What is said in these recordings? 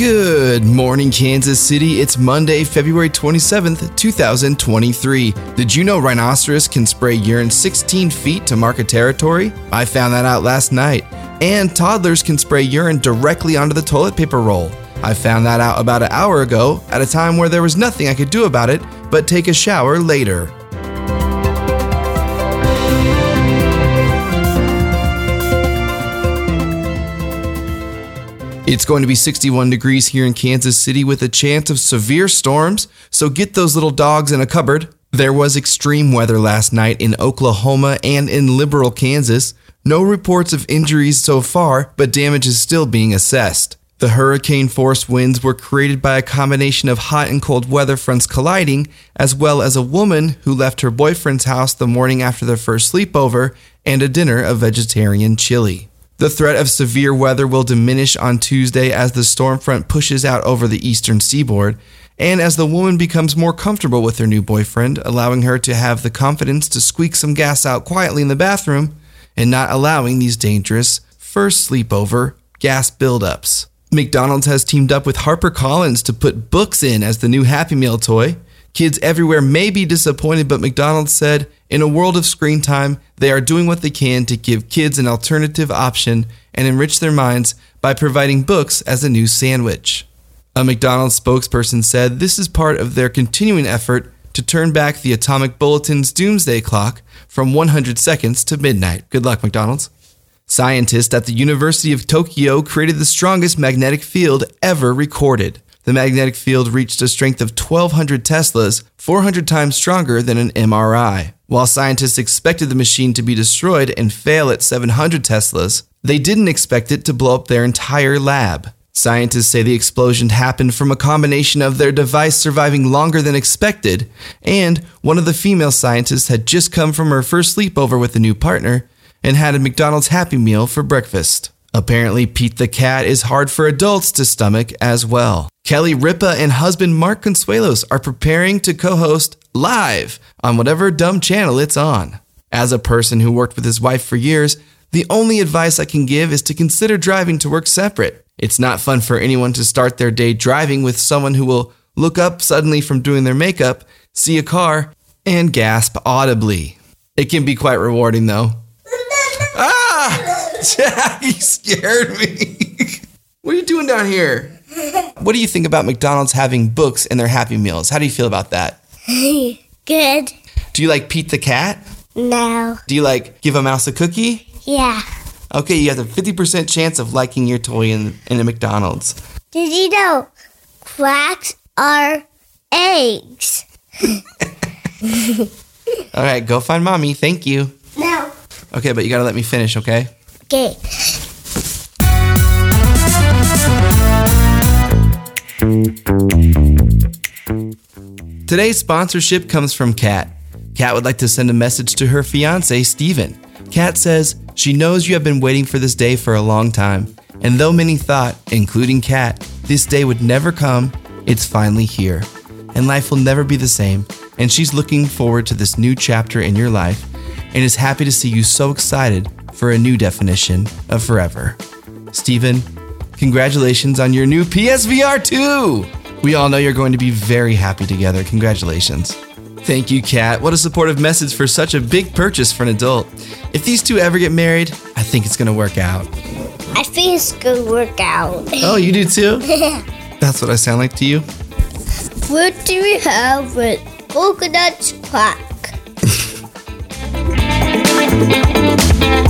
Good morning, Kansas City. It's Monday, February 27th, 2023. Did you know rhinoceros can spray urine 16 feet to mark a territory? I found that out last night. And toddlers can spray urine directly onto the toilet paper roll. I found that out about an hour ago at a time where there was nothing I could do about it but take a shower later. It's going to be 61 degrees here in Kansas City with a chance of severe storms, so get those little dogs in a cupboard. There was extreme weather last night in Oklahoma and in liberal Kansas. No reports of injuries so far, but damage is still being assessed. The hurricane force winds were created by a combination of hot and cold weather fronts colliding, as well as a woman who left her boyfriend's house the morning after their first sleepover and a dinner of vegetarian chili. The threat of severe weather will diminish on Tuesday as the storm front pushes out over the eastern seaboard, and as the woman becomes more comfortable with her new boyfriend, allowing her to have the confidence to squeak some gas out quietly in the bathroom and not allowing these dangerous first sleepover gas buildups. McDonald's has teamed up with HarperCollins to put books in as the new Happy Meal toy. Kids everywhere may be disappointed, but McDonald's said in a world of screen time, they are doing what they can to give kids an alternative option and enrich their minds by providing books as a new sandwich. A McDonald's spokesperson said this is part of their continuing effort to turn back the Atomic Bulletin's doomsday clock from 100 seconds to midnight. Good luck, McDonald's. Scientists at the University of Tokyo created the strongest magnetic field ever recorded. The magnetic field reached a strength of 1200 Teslas, 400 times stronger than an MRI. While scientists expected the machine to be destroyed and fail at 700 Teslas, they didn't expect it to blow up their entire lab. Scientists say the explosion happened from a combination of their device surviving longer than expected, and one of the female scientists had just come from her first sleepover with a new partner and had a McDonald's Happy Meal for breakfast. Apparently, Pete the Cat is hard for adults to stomach as well. Kelly Ripa and husband Mark Consuelos are preparing to co host live on whatever dumb channel it's on. As a person who worked with his wife for years, the only advice I can give is to consider driving to work separate. It's not fun for anyone to start their day driving with someone who will look up suddenly from doing their makeup, see a car, and gasp audibly. It can be quite rewarding though. ah! Jackie scared me. what are you doing down here? What do you think about McDonald's having books in their Happy Meals? How do you feel about that? Good. Do you like Pete the Cat? No. Do you like Give a Mouse a Cookie? Yeah. Okay, you have a 50% chance of liking your toy in, in a McDonald's. Did you know quacks are eggs? All right, go find mommy. Thank you. No. Okay, but you gotta let me finish, okay? Today's sponsorship comes from Kat. Kat would like to send a message to her fiance, Steven. Kat says she knows you have been waiting for this day for a long time, and though many thought, including Kat, this day would never come, it's finally here. And life will never be the same, and she's looking forward to this new chapter in your life and is happy to see you so excited for a new definition of forever. Steven, congratulations on your new PSVR 2! We all know you're going to be very happy together. Congratulations. Thank you, Kat. What a supportive message for such a big purchase for an adult. If these two ever get married, I think it's going to work out. I think it's gonna work out. Oh, you do too? That's what I sound like to you? What do we have with coconuts quack?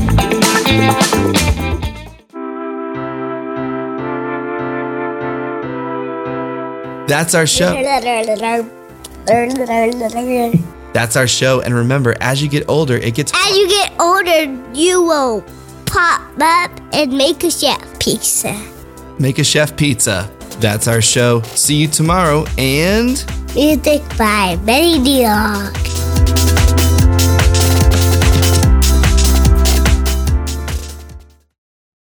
That's our show. That's our show. And remember, as you get older, it gets. As you get older, you will pop up and make a chef pizza. Make a chef pizza. That's our show. See you tomorrow and. Music by Benny Dog.